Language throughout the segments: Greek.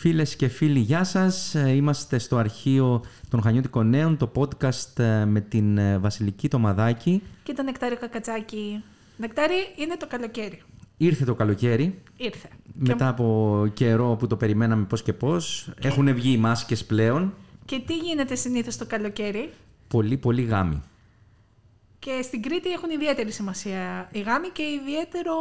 Φίλες και φίλοι, γεια σας. Ε, Είμαστε στο αρχείο των Χανιώτικων Νέων, το podcast ε, με την ε, Βασιλική Τομαδάκη. Και το νεκτάριο κακατσάκι. Νεκτάρι είναι το καλοκαίρι. Ήρθε το καλοκαίρι, Ήρθε. μετά από καιρό που το περιμέναμε πώς και πώς. Έχουν βγει οι μάσκες πλέον. Και τι γίνεται συνήθως το καλοκαίρι; Πολύ, πολύ γάμοι. Και στην Κρήτη έχουν ιδιαίτερη σημασία οι γάμοι και ιδιαίτερο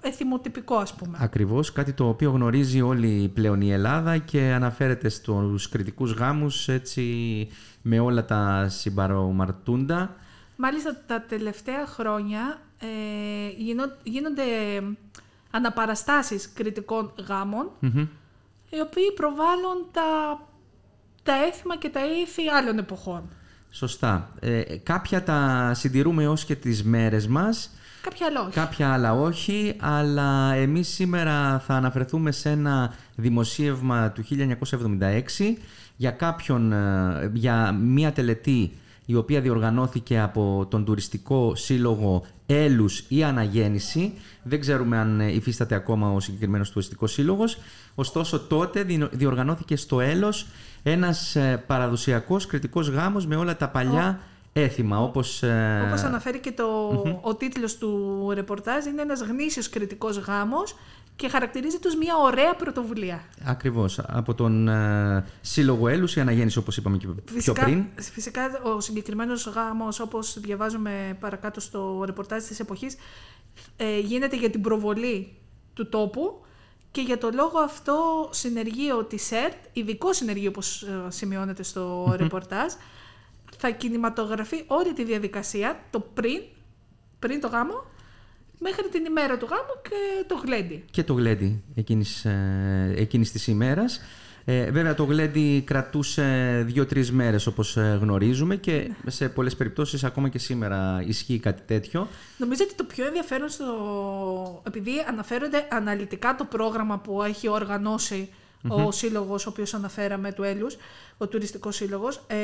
εθιμοτυπικό ας πούμε. Ακριβώς, κάτι το οποίο γνωρίζει όλη πλέον η Ελλάδα και αναφέρεται στους κριτικούς γάμους έτσι με όλα τα συμπαρομαρτούντα. Μάλιστα τα τελευταία χρόνια ε, γίνο- γίνονται αναπαραστάσεις κριτικών γάμων Μμμ. οι οποίοι προβάλλουν τα, τα έθιμα και τα ήθη άλλων εποχών. Σωστά. Ε, κάποια τα συντηρούμε έως και τις μέρες μας, Κάποια άλλα όχι. κάποια άλλα όχι, αλλά εμείς σήμερα θα αναφερθούμε σε ένα δημοσίευμα του 1976 για κάποιον, ε, για μία τελετή η οποία διοργανώθηκε από τον τουριστικό σύλλογο Έλους ή Αναγέννηση. Δεν ξέρουμε αν ε, υφίσταται ακόμα ο συγκεκριμένος τουριστικός σύλλογος. Ωστόσο τότε δι- διοργανώθηκε στο Έλος ένας ε, παραδοσιακός κριτικός γάμος με όλα τα παλιά έθιμα, όπως... ε, Όπως αναφέρει και το, ο τίτλος του ρεπορτάζ, είναι ένας γνήσιος κριτικός γάμος και χαρακτηρίζεται ως μια ωραία πρωτοβουλία. Ακριβώς. Από τον ε, Σύλλογο Έλους η Αναγέννηση, όπως είπαμε και πιο πριν. φυσικά ο συγκεκριμένος γάμος, όπως διαβάζουμε παρακάτω στο ρεπορτάζ της εποχής, ε, γίνεται για την προβολή του τόπου και για το λόγο αυτό συνεργείο της ΕΡΤ, ειδικό συνεργείο όπως ε, σημειώνεται στο ρεπορτάζ, θα κινηματογραφεί όλη τη διαδικασία, το πριν, πριν το γάμο, μέχρι την ημέρα του γάμου και το γλέντι. Και το γλέντι εκείνης, ε, εκείνης της ημέρας. Ε, βέβαια το γλέντι κρατούσε δύο-τρεις μέρες όπως ε, γνωρίζουμε και σε πολλές περιπτώσεις ακόμα και σήμερα ισχύει κάτι τέτοιο. Νομίζω ότι το πιο ενδιαφέρον στο... επειδή αναφέρονται αναλυτικά το πρόγραμμα που έχει οργανώσει ο σύλλογος, ο οποίος αναφέραμε του Έλιους, ο τουριστικός σύλλογος, ε,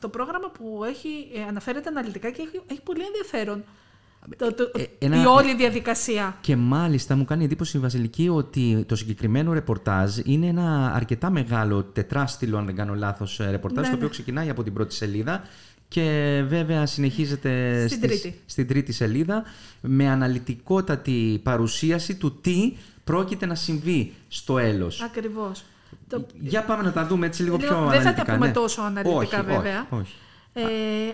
το πρόγραμμα που έχει, ε, αναφέρεται αναλυτικά και έχει, έχει πολύ ενδιαφέρον το, το, Ε, ένα- η όλη διαδικασία. Και μάλιστα μου κάνει εντύπωση η Βασιλική ότι το συγκεκριμένο ρεπορτάζ είναι ένα αρκετά μεγάλο τετράστιλο, αν δεν κάνω λάθος, ε, ρεπορτάζ, Ναι, το ναι. οποίο ξεκινάει από την πρώτη σελίδα και βέβαια συνεχίζεται Στην στις- τρίτη. στην τρίτη σελίδα με αναλυτικότατη παρουσίαση του τι πρόκειται να συμβεί στο έλος. Ακριβώς. Το, Για πάμε να τα δούμε έτσι λίγο Λέω, πιο δεν αναλυτικά. θα τα πούμε ναι. τόσο αναλυτικά, όχι, βέβαια. Όχι, όχι. ε,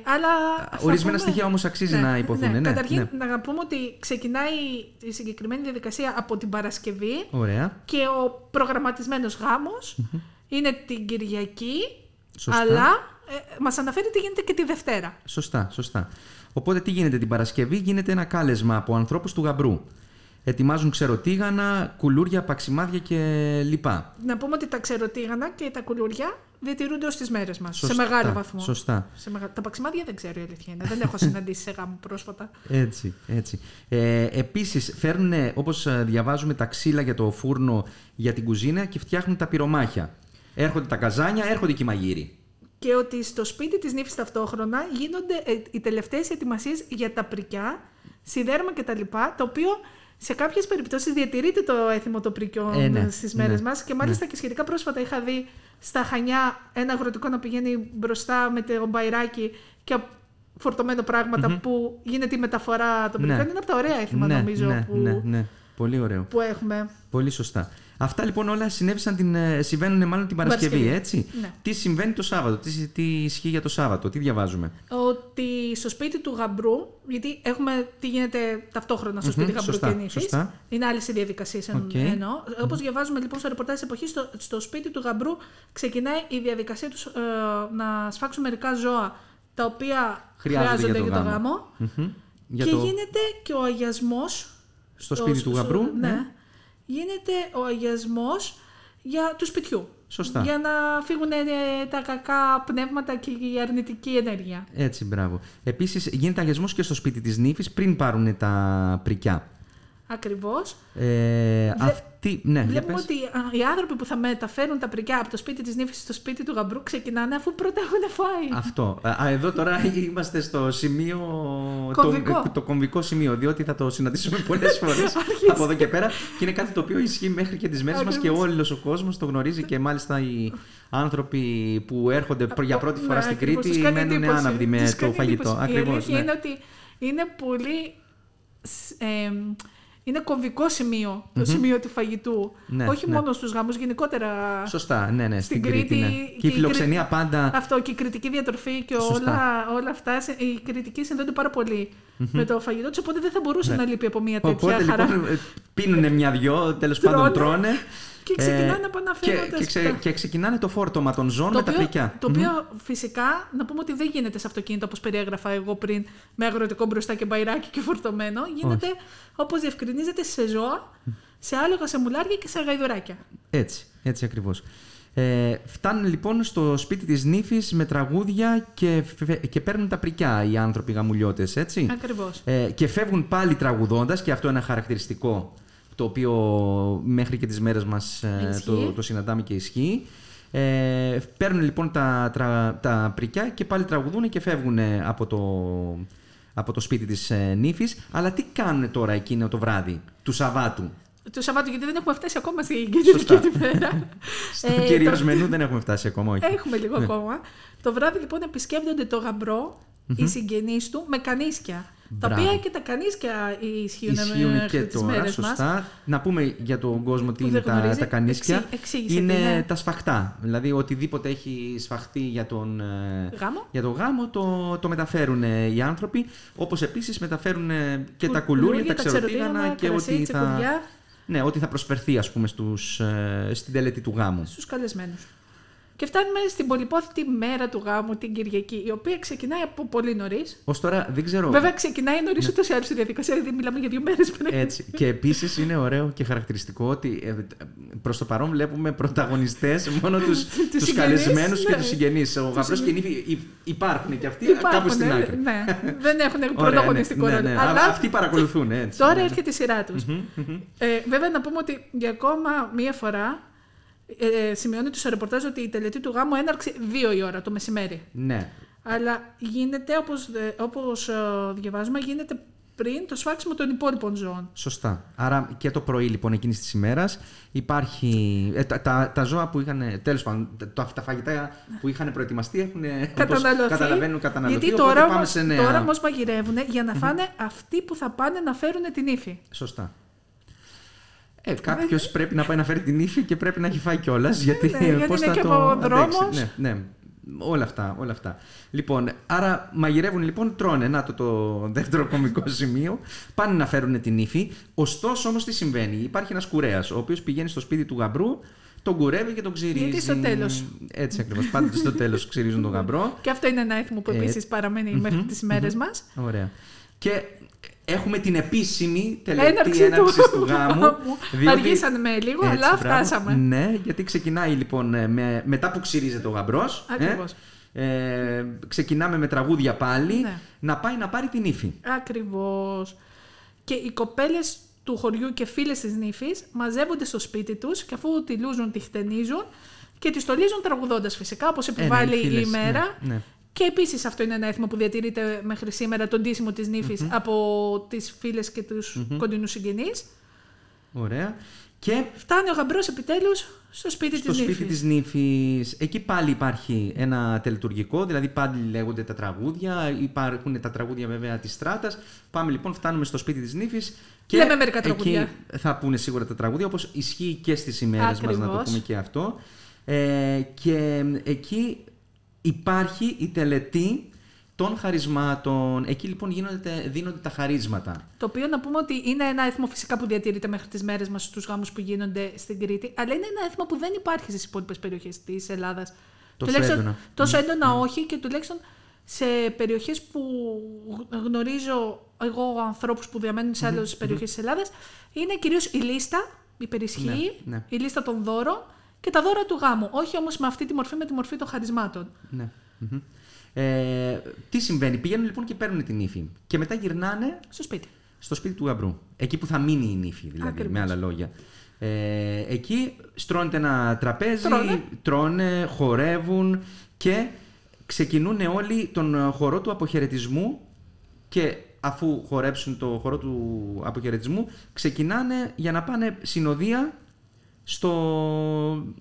αλλά θα Ορισμένα πούμε- στοιχεία όμως αξίζει να υποθούν, ναι, Καταρχήν, ναι. να πούμε ότι ξεκινάει η συγκεκριμένη διαδικασία από την Παρασκευή Ωραία. και ο προγραμματισμένος γάμος είναι την Κυριακή, Σωστά. αλλά ε, μας αναφέρει τι γίνεται και τη Δευτέρα. Σωστά, σωστά. Οπότε τι γίνεται την Παρασκευή, γίνεται ένα κάλεσμα από ανθρώπους του γαμπρού. Ετοιμάζουν ξεροτήγανα, κουλούρια, παξιμάδια και λοιπά. Να πούμε ότι τα ξεροτήγανα και τα κουλουριά διατηρούνται ως τις μέρες μας, Σωστά, σε μεγάλο βαθμό. Σωστά. Σε μεγα... Τα παξιμάδια δεν ξέρω η αλήθεια είναι. δεν έχω συναντήσει σε γάμο πρόσφατα. Έτσι, έτσι. Ε, επίσης φέρνουν, όπως ε, διαβάζουμε, τα ξύλα για το φούρνο για την κουζίνα και φτιάχνουν τα πυρομάχια. Έρχονται τα καζάνια, έρχονται και οι μαγείροι. Και ότι στο σπίτι της νύφης ταυτόχρονα γίνονται ε, οι τελευταίες ετοιμασίες για τα πρικιά, σιδέρμα κτλ. Το οποίο σε κάποιες περιπτώσεις διατηρείται το έθιμο των πρικιών Ε, ναι, ε, στις μέρες ναι, μας και μάλιστα και σχετικά πρόσφατα είχα δει στα Χανιά ένα αγροτικό να πηγαίνει μπροστά με το μπαϊράκι και φορτωμένο πράγματα που γίνεται η μεταφορά των Ναι. πρικιών. Είναι από τα ωραία έθιμα ναι, νομίζω ναι, που, ναι, ναι. Πολύ ωραίο. που έχουμε. Πολύ σωστά. Αυτά λοιπόν όλα συνέβησαν την, ε, συμβαίνουν μάλλον την Παρασκευή, Παρασκευή. έτσι; Ναι. Τι συμβαίνει το Σάββατο, τι, τι ισχύει για το Σάββατο, τι διαβάζουμε; ότι στο σπίτι του γαμπρού, γιατί έχουμε τι γίνεται ταυτόχρονα στο σπίτι Μμμ, γαμπρού σωστά, και νύφης, σωστά. είναι άλλες οι διαδικασίες Οκ. εννοώ. Όπως διαβάζουμε λοιπόν στο ρεπορτάζ της εποχής, στο, στο σπίτι του γαμπρού ξεκινάει η διαδικασία τους ε, να σφάξουν μερικά ζώα τα οποία Χρειάζονται χρειάζονται για το για το γάμο. γάμο. Μμμ. Για και το... γίνεται και ο αγιασμός Στο σπίτι του γαμπρού. ναι. Γίνεται ο αγιασμός για του σπιτιού. Σωστά. Για να φύγουν ε, τα κακά πνεύματα και η αρνητική ενέργεια. Έτσι, μπράβο. Επίσης, γίνεται αγιασμός και στο σπίτι της νύφης πριν πάρουν τα πρικιά. Ακριβώς. Ε, αυτή, ναι, για Βλέπουμε πες. ότι α, οι άνθρωποι που θα μεταφέρουν τα πρικιά από το σπίτι της νύφης στο σπίτι του γαμπρού ξεκινάνε αφού πρώτα έχουν φάει. Αυτό. Α, εδώ τώρα είμαστε στο σημείο. Κομβικό. Το, το κομβικό σημείο, διότι θα το συναντήσουμε πολλές φορές από εδώ και πέρα. Και είναι κάτι το οποίο ισχύει μέχρι και τις μέρες μας και Ακριβώς. όλος ο κόσμος το γνωρίζει και μάλιστα οι άνθρωποι που έρχονται προ- για πρώτη φορά Ναι, στην ακριβώς, τους Κρήτη κάνει μένουν εντύπωση. άναυδοι με Τους το κάνει φαγητό. εντύπωση. Η Ακριβώς. αλήθεια είναι ότι είναι πολύ. σ- ε, είναι κομβικό σημείο το σημείο του φαγητού. Ναι, Όχι ναι. μόνο στους γάμους, γενικότερα Σωστά, ναι, ναι, στην, Στην Κρήτη. Κρήτη ναι. και Και η η φιλοξενία πάντα. Αυτό και η κριτική διατροφή και Σωστά. όλα, όλα αυτά. σε- Οι κριτικοί συνδέονται πάρα πολύ με το φαγητό τους, οπότε δεν θα μπορούσε Ναι. να λείπει από μια τέτοια Οπότε χαρά. λοιπόν πίνουν μια-δυο, τέλος πάντων Τρώνε τρώνε. Και ξεκινάνε Ε, να επαναφέρονται και, και, ξε- στα- και ξεκινάνε το φόρτωμα των ζώων Το με τα οποίο, πρικιά. το οποίο φυσικά να πούμε ότι δεν γίνεται σε αυτοκίνητο όπως περιέγραφα εγώ πριν με αγροτικό μπροστά και μπαϊράκι και φορτωμένο. Γίνεται όπως διευκρινίζεται σε ζώα, σε άλογα, σε μουλάρια και σε γαϊδουράκια. Έτσι, έτσι ακριβώς. Ε, φτάνουν λοιπόν στο σπίτι της νύφης με τραγούδια και, φε- και παίρνουν τα πρικιά οι άνθρωποι γαμουλιώτες, έτσι. Ακριβώς. Ε, και φεύγουν πάλι τραγουδώντας και αυτό είναι ένα χαρακτηριστικό το οποίο μέχρι και τις μέρες μας ε, Ισχύει. το, το συναντάμε και ισχύει. Ε, παίρνουν λοιπόν τα, τρα- τα πρικιά και πάλι τραγουδούν και φεύγουν από το, από το σπίτι της ε, νύφης. Αλλά τι κάνουν τώρα εκείνο το βράδυ του Σαββάτου; Το Σαββάτο, γιατί δεν έχουμε φτάσει ακόμα στην Σωστά. κεντρική τη μέρα. Στο Ε, κυρίως το- μενού δεν έχουμε φτάσει ακόμα, όχι. Έχουμε λίγο Ναι. ακόμα. Το βράδυ λοιπόν επισκέπτονται το γαμπρό οι συγγενείς του με κανίσκια. Τα Μπράβο. οποία και τα κανίσκια ισχύουν, Ισχύουν μέχρι και τις τώρα, μέρες μας. σωστά. Να πούμε για τον κόσμο τι Που είναι δεν τα, γνωρίζει. τα κανίσκια. Εξή- εξήγησε είναι τι είναι. τα σφαχτά. Δηλαδή οτιδήποτε έχει σφαχτεί για τον ε, Γάμο. για το γάμο το, το μεταφέρουν ε, οι άνθρωποι. Όπως επίσης μεταφέρουν ε, και τα Κουλούρια, κουλούρια, τα τα ξεροτήγανα ξεροτήγανα, και κρασί, ό,τι θα, τσεκουδιά. ναι, ό,τι θα προσφερθεί ας πούμε στους, ε, στην τελετή του γάμου. στους καλεσμένους. Και φτάνουμε στην πολυπόθητη μέρα του γάμου, την Κυριακή, η οποία ξεκινάει από πολύ νωρίς. Ως τώρα δεν ξέρω... Βέβαια, ξεκινάει νωρίς Ναι. ούτως ή άλλως η διαδικασία, δηλαδή μιλάμε για δύο μέρες πριν. Έτσι. Και επίσης είναι ωραίο και χαρακτηριστικό ότι ε, προς το παρόν βλέπουμε πρωταγωνιστές μόνο του τους συγγενείς, καλεσμένους και ναι. τους συγγενείς. Ο γαμπρός και η νύφη υ- υπάρχουν και αυτοί Υπάρχουν, κάπου στην ε, άκρη. Ναι, δεν έχουν Ωραία, πρωταγωνιστικό ναι, ναι, ρόλο. ναι. Αλλά Α, Αυτοί παρακολουθούν, έτσι. τώρα ναι. έρχεται η σειρά τους. Ε, βέβαια, να πούμε ότι για ακόμα μία φορά ε, σημειώνεται στο ρεπορτάζ ότι η τελετή του γάμου έναρξε δύο η ώρα το μεσημέρι. Ναι. Αλλά γίνεται, όπως, ε, όπως ε, διαβάζουμε, γίνεται πριν το σφάξιμο των υπόλοιπων ζώων. Σωστά. Άρα και το πρωί λοιπόν εκείνης της ημέρας υπάρχει. ε, τα, τα, τα ζώα που είχαν. Τέλος πάντων, τα, τα φαγητά που είχαν προετοιμαστεί έχουν. όπως Καταναλωθεί. καταλαβαίνουν, καταναλωθεί. Γιατί οπότε τώρα, πάμε όμως, σε νέα. τώρα όμως μαγειρεύουν για να φάνε αυτοί που θα πάνε να φέρουν την ύφη. Σωστά. Ε, Κάποιος πρέπει να πάει να φέρει την ύφη και πρέπει να έχει φάει κιόλας. Γιατί, ναι, γιατί πώς είναι θα και το από αντέξει. δρόμος. Ναι, ναι. Όλα αυτά, όλα αυτά. Λοιπόν, άρα μαγειρεύουν λοιπόν, τρώνε. Να το, το δεύτερο κομικό σημείο. Πάνε να φέρουν την ύφη. Ωστόσο όμως τι συμβαίνει. Υπάρχει ένας κουρέας, ο οποίος πηγαίνει στο σπίτι του γαμπρού, τον κουρεύει και τον ξυρίζει. Γιατί στο τέλος. Έτσι ακριβώς. Πάντοτε στο τέλος ξυρίζουν τον γαμπρό. Και αυτό είναι ένα έθιμο που Ε, επίσης παραμένει μέχρι τις μέρες μας. Ωραία. Και έχουμε την επίσημη τελετή Έναρξη έναρξης του του γάμου. γάμου. διότι- Αργήσαμε με λίγο, αλλά μπράβο. φτάσαμε. Ναι, γιατί ξεκινάει λοιπόν ε, με, μετά που ξυρίζεται ο γαμπρός. Ακριβώς. Ε, ξεκινάμε με τραγούδια πάλι Ναι. να πάει να πάρει την ύφη. Ακριβώς. Και οι κοπέλες του χωριού και φίλες της νύφης μαζεύονται στο σπίτι τους και αφού τη λούζουν, τη χτενίζουν και τη στολίζουν τραγουδώντας φυσικά, όπως Ε, ναι, επιβάλλει οι φίλες, η ημέρα. ναι, ναι. Και επίσης αυτό είναι ένα έθιμο που διατηρείται μέχρι σήμερα, τον ντύσιμο της νυφης από τις φίλες και τους κοντινούς συγγενείς. Ωραία. Και Φτάνει ο γαμπρός επιτέλους στο σπίτι στο της σπίτι νύφης. της νύφης, εκεί πάλι υπάρχει ένα τελετουργικό, δηλαδή πάλι λέγονται τα τραγούδια, υπάρχουν τα τραγούδια βέβαια της στράτας. Πάμε λοιπόν, φτάνουμε στο σπίτι της νύφης και Λέμε μερικά τραγούδια. εκεί θα πούνε σίγουρα τα τραγούδια, όπως ισχύει και στις ημέρες μας, να το Ακριβώς. πούμε και αυτό. Ε, και εκεί υπάρχει η τελετή των χαρισμάτων. Εκεί λοιπόν γίνονται, δίνονται τα χαρίσματα. Το οποίο να πούμε ότι είναι ένα έθιμο φυσικά που διατηρείται μέχρι τις μέρες μας στους γάμους που γίνονται στην Κρήτη, αλλά είναι ένα έθιμο που δεν υπάρχει στις υπόλοιπες περιοχές της Ελλάδας. Τόσο Τουλάχιστον- έντονα. Τόσο έντονα όχι και τουλάχιστον σε περιοχές που γνωρίζω εγώ ανθρώπους που διαμένουν σε άλλες περιοχές της Ελλάδας, είναι κυρίως η λίστα, η περισχύ, Ναι, ναι. η λίστα των δώρων και τα δώρα του γάμου. Όχι όμως με αυτή τη μορφή, με τη μορφή των χαρισμάτων. Ναι. Μμμ. Ε, τι συμβαίνει, πηγαίνουν λοιπόν και παίρνουν την ύφη. Και μετά γυρνάνε Στο σπίτι. στο σπίτι του γαμπρού. Εκεί που θα μείνει η νύφη, δηλαδή, Ακριβώς. με άλλα λόγια. Ε, εκεί στρώνεται ένα τραπέζι, Τρώνε. τρώνε, χορεύουν και ξεκινούν όλοι τον χορό του αποχαιρετισμού και αφού χορέψουν το χορό του αποχαιρετισμού ξεκινάνε για να πάνε συνοδεία στο,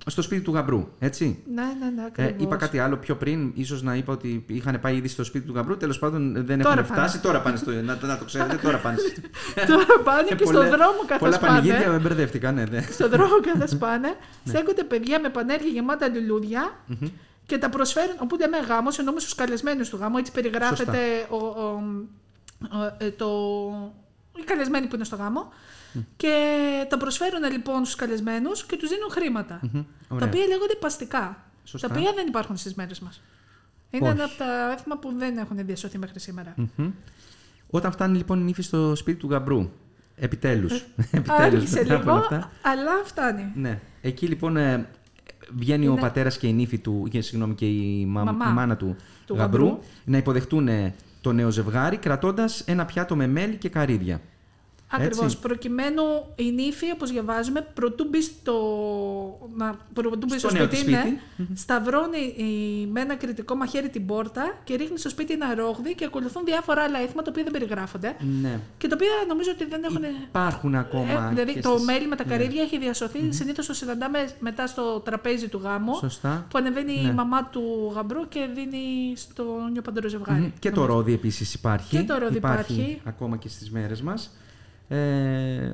στο σπίτι του γαμπρού, έτσι. Ναι, ναι, ναι, Ε, ακριβώς. είπα κάτι άλλο πιο πριν, ίσως να είπα ότι είχαν πάει ήδη στο σπίτι του γαμπρού, τέλος πάντων δεν Τώρα έχουν πάνε. φτάσει, τώρα πάνε στο, να, να το ξέρετε, τώρα πάνε. στο- Τώρα πάνε και στον Πολλά- δρόμο καθώς Πολλά πάνε. πανηγύρια με μπερδεύτηκαν, ναι, ναι. Στον δρόμο καθώς πάνε, Ναι. στέκονται παιδιά με πανέργεια γεμάτα λουλούδια και τα προσφέρουν, όπου λέμε γάμο, εννοούμε στους καλεσμένους του γάμου, έτσι περιγράφεται ο, ο- ο- ε, το, οι καλεσμένοι που είναι στο γάμο. Και τα προσφέρουν λοιπόν στους καλεσμένους και τους δίνουν χρήματα. Μμμ, Τα ωραία. οποία λέγονται παστικά. Σωστά. Τα οποία δεν υπάρχουν στις μέρες μας. Είναι Όχι. ένα από τα έθιμα που δεν έχουν διασωθεί μέχρι σήμερα. Μμμ. Όταν φτάνει λοιπόν η νύφη στο σπίτι του γαμπρού, επιτέλους, επιτέλους Άργησε μετά από όλα λίγο, αυτά, αλλά φτάνει. Ναι. Εκεί λοιπόν ε, βγαίνει ο Είναι- πατέρας και η νύφη του, και, συγγνώμη, και η, μα- Μαμά η μάνα του, του γαμπρού, γαμπρού. να υποδεχτούν ε, το νέο ζευγάρι κρατώντας ένα πιάτο με μέλι και καρύδια. Ακριβώς. Έτσι. Προκειμένου η νύφη, όπως διαβάζουμε, πρωτού μπει στο, να, πρωτού μπει στο, Στο νέο σπίτι, της ναι, σπίτι. σταυρώνει η- με ένα κριτικό μαχαίρι την πόρτα και ρίχνει στο σπίτι ένα ρόγδι και ακολουθούν διάφορα άλλα έθιμα τα οποία δεν περιγράφονται. Ναι. Και τα οποία νομίζω ότι δεν έχουν. Υπάρχουν ακόμα. Ε, δηλαδή και το στις- μέλι με τα ναι. καρύδια έχει διασωθεί. Συνήθως το συναντάμε μετά στο τραπέζι του γάμου. Σωστά. Που ανεβαίνει Ναι. η μαμά του γαμπρού και δίνει στο νιοπαντρό ζευγάρι. Μμμ. Και το ρόδι επίσης υπάρχει. Και το ρόδι υπάρχει. ακόμα και στις μέρες μας. Ε,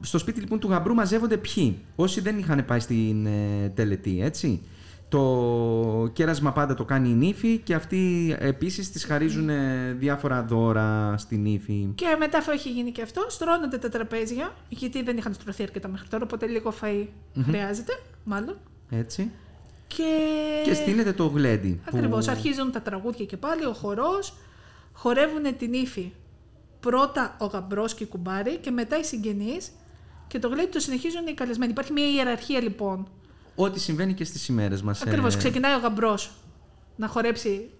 στο σπίτι λοιπόν του γαμπρού μαζεύονται ποιοι; Όσοι δεν είχαν πάει στην ε, τελετή, έτσι. Το κέρασμα πάντα το κάνει η νύφη και αυτοί επίσης τις χαρίζουν ε, διάφορα δώρα στη νύφη. Και μετά αφού έχει γίνει και αυτό, στρώνονται τα τραπέζια, γιατί δεν είχαν στρωθεί αρκετά μέχρι τώρα, οπότε λίγο φαΐ χρειάζεται, μάλλον. Έτσι. Και, Και στείνεται το γλέντι. που- Ακριβώς, αρχίζουν τα τραγούδια και πάλι, ο χορός, χορεύουν την ύφη. Πρώτα ο γαμπρός και η κουμπάρη και μετά οι συγγενείς και το γλέντι το συνεχίζουν οι καλεσμένοι. Υπάρχει μια ιεραρχία λοιπόν. Ό,τι συμβαίνει και στις ημέρες μας. ε, Ακριβώς, ξεκινάει ο γαμπρός να χορέψει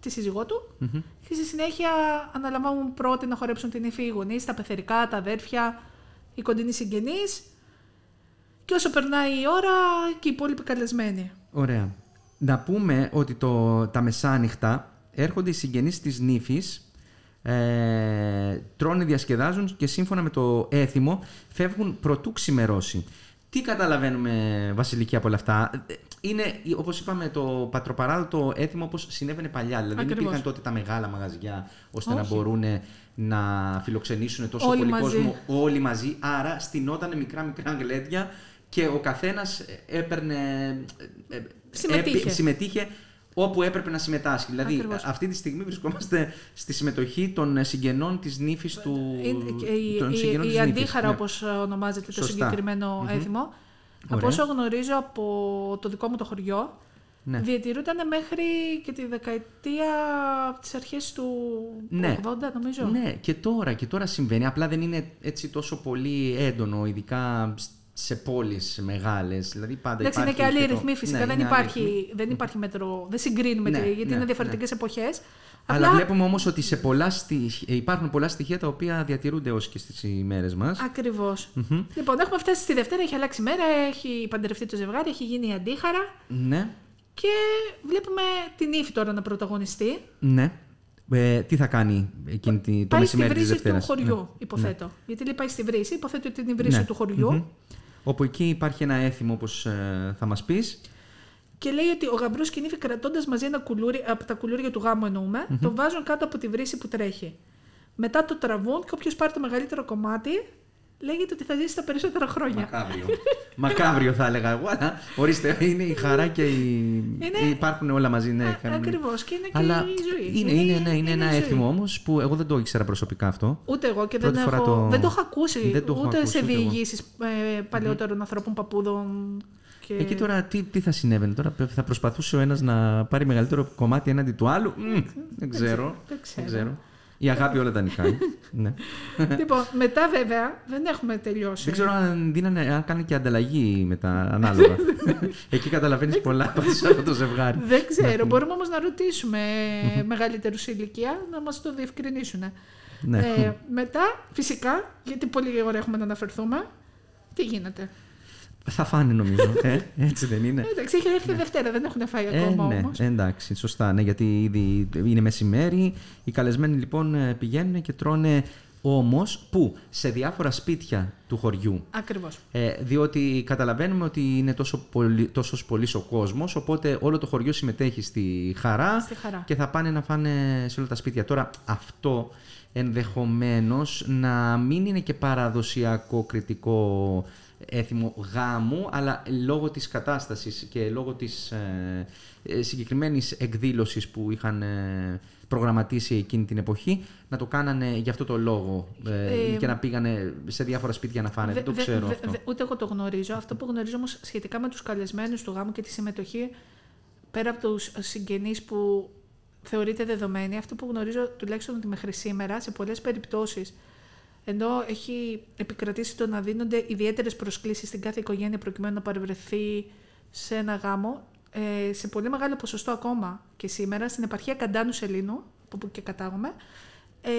τη σύζυγό του μμμ. και στη συνέχεια αναλαμβάνουν πρώτοι να χορέψουν την ύφη οι γονείς, τα πεθερικά, τα αδέρφια, οι κοντινοί συγγενείς και όσο περνάει η ώρα και οι υπόλοιποι καλεσμένοι. Ωραία. Να πούμε ότι το, τα μεσάνυχτα έρχονται οι συγγενείς της νύφης, ε, τρώνε, διασκεδάζουν και σύμφωνα με το έθιμο φεύγουν προτού ξημερώσει. Τι καταλαβαίνουμε, Βασιλική, από όλα αυτά; Ε, Είναι, όπως είπαμε, το πατροπαράδοτο έθιμο όπως συνέβαινε παλιά. Δηλαδή δεν Ακριβώς. υπήρχαν τότε τα μεγάλα μαγαζιά ώστε να Όχι. μπορούν να φιλοξενήσουν τόσο Όλοι πολύ μαζί. κόσμο όλοι μαζί. Άρα στηνόταν μικρά-μικρά γλέντια και ο καθένας έπαιρνε. ε, ε, Συμμετείχε. έπαι- συμμετείχε όπου έπρεπε να συμμετάσχει. Δηλαδή, Ακριβώς. αυτή τη στιγμή βρισκόμαστε στη συμμετοχή των συγγενών της νύφης του. Είναι και η, των η, συγγενών η της νύφης. αντίχαρα, Ναι. όπως ονομάζεται το Σωστά. συγκεκριμένο Μμμ. έθιμο, από Ωραία. όσο γνωρίζω από το δικό μου το χωριό, Ναι. διατηρούνταν μέχρι και τη δεκαετία τις αρχές του Ναι. 80 νομίζω. Ναι, και τώρα, και τώρα συμβαίνει. Απλά δεν είναι έτσι τόσο πολύ έντονο, ειδικά σ- σε πόλεις μεγάλες. Δηλαδή πάντα Εντάξει, είναι υπάρχει και άλλοι το- ρυθμοί φυσικά. Ναι, δεν, είναι άλλοι υπάρχει, ρυθμοί. δεν υπάρχει μέτρο. Δεν συγκρίνουμε Ναι, τη- γιατί ναι, είναι ναι. διαφορετικές εποχές. Αλλά Απλά βλέπουμε όμως ότι σε πολλά στοιχεία, υπάρχουν πολλά στοιχεία τα οποία διατηρούνται ως και στις ημέρες μας. Ακριβώς. Μμμ. Λοιπόν, έχουμε φτάσει στη Δευτέρα, έχει αλλάξει η μέρα, έχει παντρευτεί το ζευγάρι, έχει γίνει η αντίχαρα Ναι, και βλέπουμε την ύφη τώρα να πρωταγωνιστεί. ναι. Ε, τι θα κάνει εκείνη τη, το πάει στη μεσημέρι της βρύση του Δευτέρας. χωριού, Ναι. υποθέτω. Γιατί λέει πάει στη βρύση, υποθέτω ότι είναι η βρύση Ναι. του χωριού. Μμμ. Όπου εκεί υπάρχει ένα έθιμο όπως ε, θα μας πεις. Και λέει ότι ο γαμπρός και η νύφη κρατώντας μαζί ένα κουλούρι, από τα κουλούρια του γάμου εννοούμε, το βάζουν κάτω από τη βρύση που τρέχει. Μετά το τραβούν και όποιος πάρει το μεγαλύτερο κομμάτι, λέγεται ότι θα ζήσει τα περισσότερα χρόνια. Μακάβριο. Μακάβριο θα έλεγα εγώ, αλλά ορίστε, είναι η χαρά και η... Είναι- υπάρχουν όλα μαζί. Ναι, Α, κάνουν- ακριβώς, και είναι και Αλλά η ζωή. Είναι, είναι, ναι, είναι, η ένα ζωή. έθιμο όμως που εγώ δεν το ήξερα προσωπικά αυτό. Ούτε εγώ και δεν, Πρώτη φορά έχω, το- δεν το έχω ακούσει Δεν το έχω ούτε ακούσει, σε ούτε εγώ. διηγήσεις ε, παλαιότερων ανθρώπων, παππούδων. Και... Εκεί τώρα τι, τι θα συνέβαινε, τώρα; Θα προσπαθούσε ο ένας να πάρει μεγαλύτερο κομμάτι έναντι του άλλου; Μμ, δεν ξέρω. δεν ξέρω. ξέρω. Η αγάπη όλα τα νικάει. ναι. λοιπόν, μετά βέβαια δεν έχουμε τελειώσει. Δεν ξέρω αν, δίνανε, αν κάνει και ανταλλαγή μετά, ανάλογα. Εκεί καταλαβαίνεις πολλά πάντως από το ζευγάρι. Δεν ξέρω. Μπορούμε όμως να ρωτήσουμε μεγαλύτερους σε ηλικία να μας το διευκρινίσουν. Ναι. Ε, μετά, φυσικά, γιατί πολύ ωραία έχουμε να αναφερθούμε, τι γίνεται; Θα φάνε νομίζω. ε, έτσι δεν είναι. Ε, εντάξει, έχει έρθει Δευτέρα, δεν έχουν φάει ακόμα ναι, όμως. εντάξει, σωστά. Ναι, γιατί ήδη είναι μεσημέρι. Οι καλεσμένοι λοιπόν ε, πηγαίνουν και τρώνε όμως που σε διάφορα σπίτια του χωριού. Ακριβώς. Ε, διότι καταλαβαίνουμε ότι είναι τόσο πολύ, τόσος πολύς ο κόσμος, οπότε όλο το χωριό συμμετέχει στη χαρά, Στη χαρά. και θα πάνε να φάνε σε όλα τα σπίτια. Τώρα αυτό ενδεχομένως να μην είναι και παραδοσιακό κριτικό έθιμο γάμου, αλλά λόγω της κατάστασης και λόγω της ε, ε, συγκεκριμένης εκδήλωσης που είχαν ε, προγραμματίσει εκείνη την εποχή, να το κάνανε για αυτό το λόγο ε, Ε, και να πήγανε σε διάφορα σπίτια να φάνε. Δε- Δεν το δε- ξέρω δε- αυτό. δε- ούτε εγώ το γνωρίζω. Αυτό που γνωρίζω όμως σχετικά με τους καλεσμένους του γάμου και τη συμμετοχή, πέρα από τους συγγενείς που θεωρείται δεδομένη, αυτό που γνωρίζω τουλάχιστον ότι μέχρι σήμερα, σε πολλές περιπτώσεις, ενώ έχει επικρατήσει το να δίνονται ιδιαίτερες προσκλήσεις στην κάθε οικογένεια προκειμένου να παρευρεθεί σε ένα γάμο, ε, σε πολύ μεγάλο ποσοστό ακόμα και σήμερα, στην επαρχία Καντάνου Σελήνου, από όπου και κατάγομαι, ε,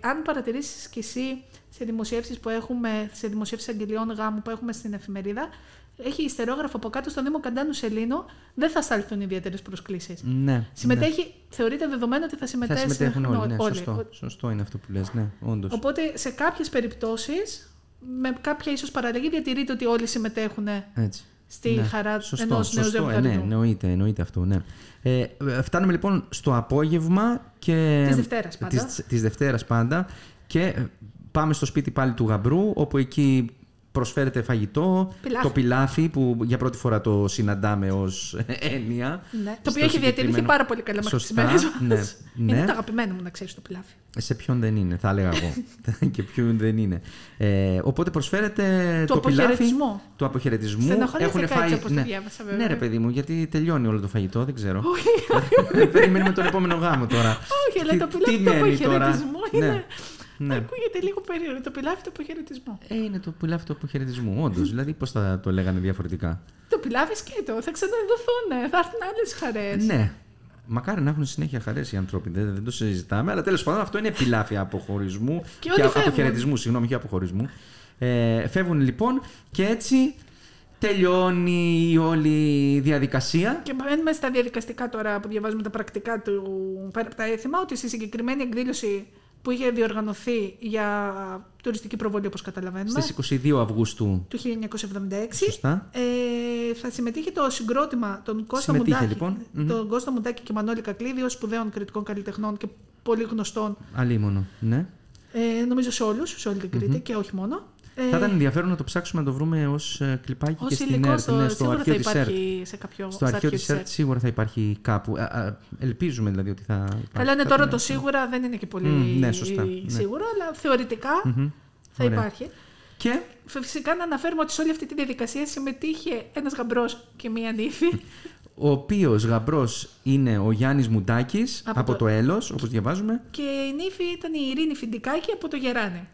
αν παρατηρήσεις κι εσύ σε δημοσιεύσεις που έχουμε, σε δημοσιεύσεις αγγελιών γάμου που έχουμε στην εφημερίδα, έχει ιστερόγραφο από κάτω στον Δήμο Καντάνου Σελήνου, δεν θα σταλθούν ιδιαίτερες προσκλήσεις. Ναι, Συμμετέχει, θεωρείται δεδομένο ότι θα Θα συμμετέχουν, συμμετέχουν όλοι. Ναι, όλοι. Σωστό, σωστό είναι αυτό που λες, ναι, όντως. Οπότε σε κάποιες περιπτώσεις, με κάποια ίσως παραλλαγή, διατηρείται ότι όλοι συμμετέχουν Έτσι. στη Ναι, χαρά σωστό, ενός νέου σωστό, ε, ζευγαριού. ναι, εννοείται, εννοείται αυτό, ναι. Ε, ε, φτάνουμε λοιπόν στο απόγευμα και... Της Δευτέρας πάντα. Της, της Δευτέρας πάντα και ε, πάμε στο σπίτι πάλι του γαμπρού όπου εκεί προσφέρεται φαγητό, Πιλάφι. το πιλάφι που για πρώτη φορά το συναντάμε ως έννοια. Ναι, το Στο οποίο έχει διατηρηθεί συγκεκριμένο- πάρα πολύ καλά μέχρι τις Σωστά, μέρες ναι, μας. ναι. Είναι το αγαπημένο μου να ξέρεις το πιλάφι. Σε ποιον δεν είναι, θα έλεγα εγώ. και ποιον δεν είναι. Ε, οπότε προσφέρεται Του το πιλάφι αποχαιρετισμού. του αποχαιρετισμού. Στεναχωρέθηκα έτσι όπως το ναι. διάβασα, βέβαια. Ναι, ρε παιδί μου, γιατί τελειώνει όλο το φαγητό, δεν ξέρω. Περιμένουμε τον επόμενο γάμο τώρα. Όχι, αλλά Τι- το τι πιλάφι του μένει τώρα; αποχαιρετισμού είναι... Ναι. Ναι. Ακούγεται λίγο περίεργο. Το πιλάφι του αποχαιρετισμού. Ε, είναι το πιλάφι του αποχαιρετισμού, όντως. δηλαδή, πώς θα το λέγανε διαφορετικά; Το πιλάφι σκέτο. Θα ξαναδοθούν. Θα έρθουν άλλες χαρές. Ναι. Μακάρι να έχουν συνέχεια χαρές οι άνθρωποι, δεν, δεν το συζητάμε. Αλλά τέλος πάντων αυτό είναι πιλάφι αποχωρισμού. Και όλοι φεύγουν. αποχαιρετισμού, συγγνώμη, και αποχωρισμού. Ε, φεύγουν λοιπόν και έτσι τελειώνει η όλη διαδικασία. Και μπαίνουμε στα διαδικαστικά τώρα που διαβάζουμε τα πρακτικά του πέρα από τα έθιμα, ότι στη συγκεκριμένη εκδήλωση που είχε διοργανωθεί για τουριστική προβολή, όπως καταλαβαίνουμε, Στις 22 Αυγούστου. του 1976, Σωστά. ε, θα συμμετείχε το συγκρότημα των Κώστα Συμμετείχε, Μουντάκη, λοιπόν. Μμμ. τον Κώστα Μουντάκη και Μανώλη Κακλίδη, ως σπουδαίων κριτικών καλλιτεχνών και πολύ γνωστών, Αλίμονο. Ναι. ε, νομίζω σε όλους, σε όλη την Κρήτη και όχι μόνο. Ε, Θα ήταν ενδιαφέρον να το ψάξουμε να το βρούμε ως κλιπάκι και ως στην υλικό ΕΡΤ. στο, ναι, στο σίγουρα θα αρχείο της ΕΡΤ. υπάρχει σε κάποιο Στο στα αρχείο αρχείο της της ΕΡΤ ΕΡΤ. σίγουρα θα υπάρχει κάπου. Α, α, ελπίζουμε δηλαδή ότι θα. υπάρχει. Καλά, είναι Θα τώρα ήταν- το σίγουρα δεν είναι και πολύ Μμ, ναι, σωστά, ναι. σίγουρο, αλλά θεωρητικά Μμμ. θα Ωραία. υπάρχει. Και; Φυσικά να αναφέρουμε ότι σε όλη αυτή τη διαδικασία συμμετείχε ένας γαμπρός και μία νύφη. ο οποίος γαμπρός είναι ο Γιάννης Μουντάκης από, Από το, το- Έλος, όπως διαβάζουμε. και η νύφη ήταν η Ειρήνη Φιντικάκη από το Γεράνι.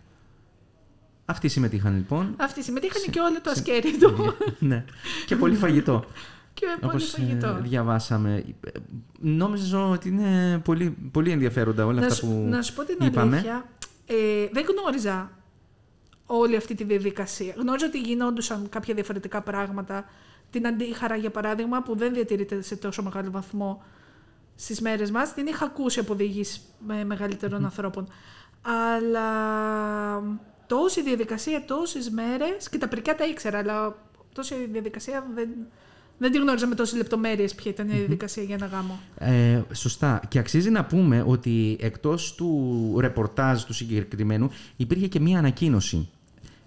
Αυτοί συμμετείχαν λοιπόν. Αυτοί συμμετείχαν και όλο το ασκέρι του. ναι. Και πολύ φαγητό. και πολύ Όπως ε, φαγητό. διαβάσαμε. Ε, Νόμιζα ότι είναι πολύ, πολύ ενδιαφέροντα όλα να, αυτά σου, που να σου πω την είπαμε. αλήθεια, ε, δεν γνώριζα όλη αυτή τη διαδικασία. Γνώριζα ότι γινόντουσαν κάποια διαφορετικά πράγματα. Την αντίχαρα, για παράδειγμα, που δεν διατηρείται σε τόσο μεγάλο βαθμό στις μέρες μας, την είχα ακούσει από διηγήσεις με μεγαλύτερων ανθρώπων. Αλλά τόση διαδικασία, τόσες μέρες, και τα πρικιά τα ήξερα, αλλά τόση διαδικασία δεν, δεν τη γνώριζα με τόσες λεπτομέρειες ποια ήταν η διαδικασία για ένα γάμο. Ε, σωστά. Και αξίζει να πούμε ότι εκτός του ρεπορτάζ του συγκεκριμένου υπήρχε και μία ανακοίνωση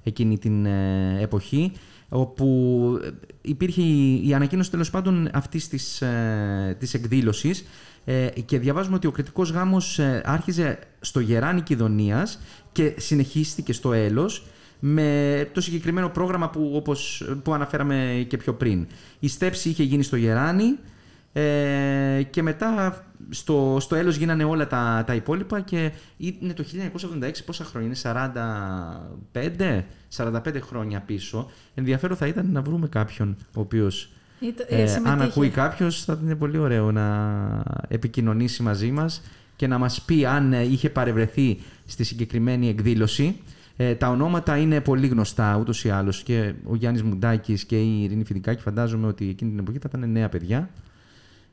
εκείνη την ε, εποχή όπου ε, υπήρχε η, η ανακοίνωση τέλος πάντων αυτής της, ε, της εκδήλωσης ε, και διαβάζουμε ότι ο κριτικός γάμος ε, άρχιζε στο Γεράνι Κιδωνίας και συνεχίστηκε στο Έλος με το συγκεκριμένο πρόγραμμα που, όπως, που αναφέραμε και πιο πριν. Η στέψη είχε γίνει στο Γεράνι ε, και μετά στο, στο έλος γίνανε όλα τα, τα υπόλοιπα και είναι το 1976 πόσα χρόνια είναι 45 45 χρόνια πίσω ενδιαφέρον θα ήταν να βρούμε κάποιον ο οποίος Ήταν- ε, ε, συμμετείχε. αν ακούει κάποιος θα είναι πολύ ωραίο να επικοινωνήσει μαζί μας και να μας πει αν ε, είχε παρευρεθεί στη συγκεκριμένη εκδήλωση. Ε, τα ονόματα είναι πολύ γνωστά ούτως ή άλλως και ο Γιάννης Μουντάκης και η Ειρήνη Φιδικάκη φαντάζομαι ότι εκείνη την εποχή θα ήταν νέα παιδιά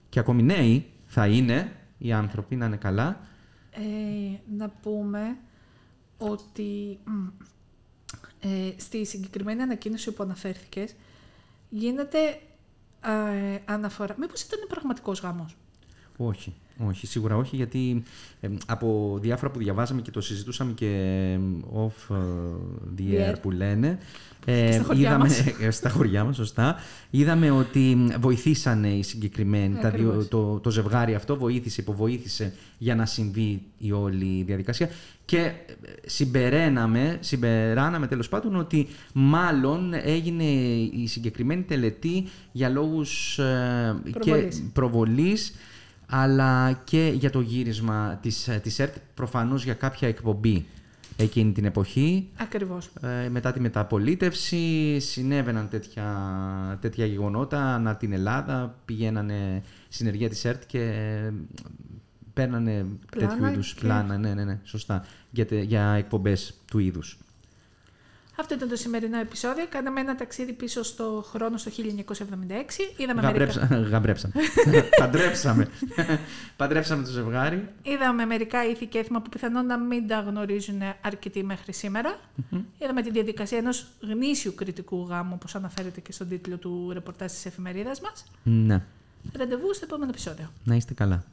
και ακόμη νέοι θα είναι οι άνθρωποι να είναι καλά. Ε, να πούμε ότι ε, στη συγκεκριμένη ανακοίνωση που αναφέρθηκες γίνεται ε, αναφορά. Μήπως ήταν πραγματικός γάμος; Όχι, όχι, σίγουρα όχι, γιατί ε, από διάφορα που διαβάζαμε και το συζητούσαμε και ε, off ε, the air που λένε, ε, στα χωριά είδαμε, μας. στα χωριά μας, σωστά, είδαμε ότι βοηθήσανε οι συγκεκριμένοι, τα δύο, Ακριβώς. το, το ζευγάρι αυτό βοήθησε, υποβοήθησε για να συμβεί η όλη διαδικασία και ε, συμπεραίναμε, συμπεράναμε τέλος πάντων ότι μάλλον έγινε η συγκεκριμένη τελετή για λόγους ε, Προβολής. και προβολής αλλά και για το γύρισμα της, ε, της ΕΡΤ, προφανώς για κάποια εκπομπή εκείνη την εποχή. Ακριβώς. Ε, μετά τη μεταπολίτευση συνέβαιναν τέτοια, τέτοια γεγονότα ανά την Ελλάδα, πηγαίνανε συνεργεία της ΕΡΤ και ε, παίρνανε Πλάνα τέτοιου είδους και- πλάνα, ναι, ναι, ναι, σωστά, για, τε- για εκπομπές του είδους. Αυτό ήταν το σημερινό επεισόδιο. Κάναμε ένα ταξίδι πίσω στο χρόνο στο 1976. Είδαμε μερικά, Γαμπρέψα, γαμπρέψαμε. Παντρέψαμε. Παντρέψαμε το ζευγάρι. είδαμε μερικά ήθη και έθιμα που πιθανόν να μην τα γνωρίζουν αρκετοί μέχρι σήμερα. Είδαμε τη διαδικασία ενός γνήσιου κριτικού γάμου, όπως αναφέρεται και στον τίτλο του ρεπορτάζ της εφημερίδας μας. Ναι, Ραντεβού στο επόμενο επεισόδιο. να είστε καλά.